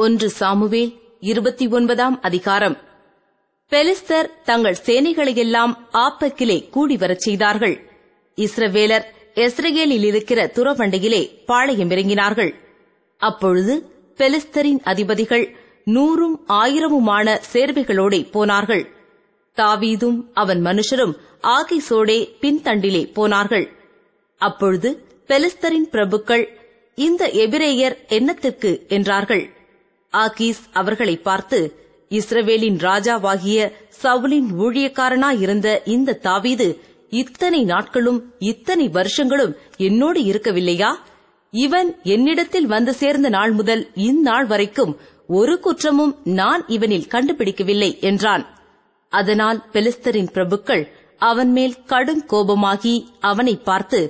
ஒன்று சாமுவேல் இருபத்தி ஒன்பதாம் அதிகாரம். பெலிஸ்தர் தங்கள் சேனைகளையெல்லாம் ஆப்பக்கிலே கூடி வரச் செய்தார்கள். இஸ்ரவேலர் எஸ்ரகேலில் இருக்கிற துறவண்டையிலே பாளையம் இறங்கினார்கள். அப்பொழுது பெலிஸ்தரின் அதிபதிகள் நூறும் ஆயிரமுமான சேர்வைகளோடே போனார்கள். தாவீதும் அவன் மனுஷரும் ஆகிசோடே பின்தண்டிலே போனார்கள். அப்பொழுது பெலிஸ்தரின் பிரபுக்கள் இந்த எபிரேயர் என்னத்திற்கு என்றார்கள். ஆகீஸ் அவர்களை பார்த்து இஸ்ரவேலின் ராஜாவாகிய சவுலின் ஊழியக்காரனாயிருந்த இந்த தாவீது இத்தனை நாட்களும் இத்தனை வருஷங்களும் என்னோடு இருக்கவில்லையா? இவன் என்னிடத்தில் வந்து சேர்ந்த நாள் முதல் இந்நாள் வரைக்கும் ஒரு குற்றமும் நான் இவனில் கண்டுபிடிக்கவில்லை என்றான். அதனால் பெலிஸ்தரின் பிரபுக்கள் அவன் மேல் கடும் கோபமாகி அவனை பார்த்து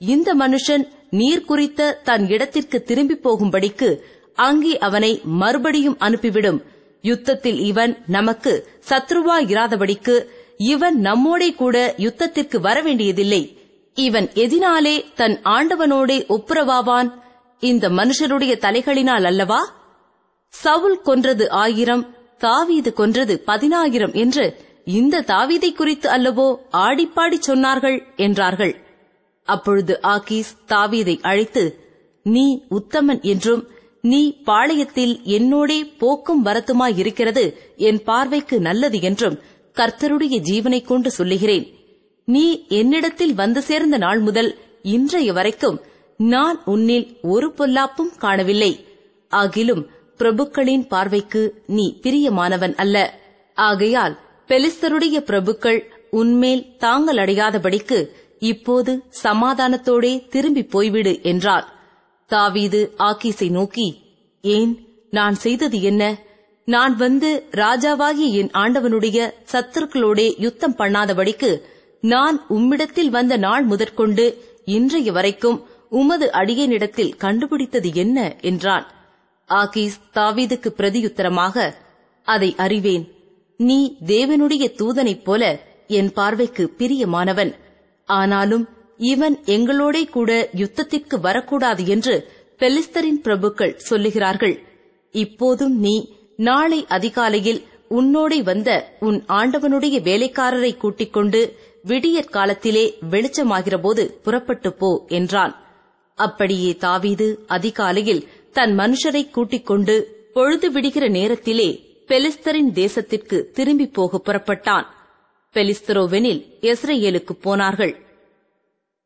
இந்த மனுஷன் நீர் குறித்த தன் இடத்திற்கு திரும்பி போகும்படிக்கு அங்கே அவனை மறுபடியும் அனுப்பிவிடும். யுத்தத்தில் இவன் நமக்கு சத்ருவாயிராதபடிக்கு இவன் நம்மோடே கூட யுத்தத்திற்கு வரவேண்டியதில்லை இவன் எதினாலே தன் ஆண்டவனோடே ஒப்புரவாவான். இந்த மனுஷருடைய தலைகளினால் அல்லவா? சவுல் கொன்றது ஆயிரம் தாவீது கொன்றது பதினாயிரம் என்று இந்த தாவீதை குறித்து அல்லவோ ஆடிப்பாடி சொன்னார்கள் என்றார்கள். அப்பொழுது ஆகீஸ் தாவீதை அழைத்து நீ உத்தமன் என்றும் நீ பாளையத்தில் என்னோடே போக்கும் வரத்துமாயிருக்கிறது என் பார்வைக்கு நல்லது என்றும் கர்த்தருடைய ஜீவனைக் கொண்டு சொல்லுகிறேன். நீ என்னிடத்தில் வந்து சேர்ந்த நாள் முதல் இன்றைய வரைக்கும் நான் உன்னில் ஒரு பொல்லாப்பும் காணவில்லை. ஆகிலும் பிரபுக்களின் பார்வைக்கு நீ பிரியமானவன் அல்ல. ஆகையால் பெலிஸ்தருடைய பிரபுக்கள் உன்மேல் தாங்கள் அடையாதபடிக்கு இப்போது சமாதானத்தோடே திரும்பி போய்விடு என்றார். தாவீது ஆக்கீஸை நோக்கி ஏன்? நான் செய்தது என்ன? நான் வந்து ராஜாவாகிய என் ஆண்டவனுடைய சத்துருக்களோடே யுத்தம் பண்ணாதபடிக்கு நான் உம்மிடத்தில் வந்த நாள் முதற்கொண்டு இன்றைய வரைக்கும் உமது அடியனிடத்தில் கண்டுபிடித்தது என்ன? என்றான். ஆகீஸ் தாவீதுக்கு பிரதியுத்தரமாக அதை அறிவேன். நீ தேவனுடைய தூதனைப் போல என் பார்வைக்கு பிரியமானவன். ஆனாலும் இவன் எங்களோடே கூட யுத்தத்திற்கு வரக்கூடாது என்று பெலிஸ்தரின் பிரபுக்கள் சொல்லுகிறார்கள். இப்போதும் நீ நாளை அதிகாலையில் உன்னோடை வந்த உன் ஆண்டவனுடைய வேலைக்காரரை கூட்டிக் கொண்டு விடியற் காலத்திலே வெளிச்சமாகிறபோது புறப்பட்டு போ என்றான். அப்படியே தாவீது அதிகாலையில் தன் மனுஷரை கூட்டிக் கொண்டு பொழுது விடுகிற நேரத்திலே பெலிஸ்தரின் தேசத்திற்கு திரும்பி போக புறப்பட்டான். பெலிஸ்தரோவெனில் எஸ்ரேலுக்கு போனார்கள்.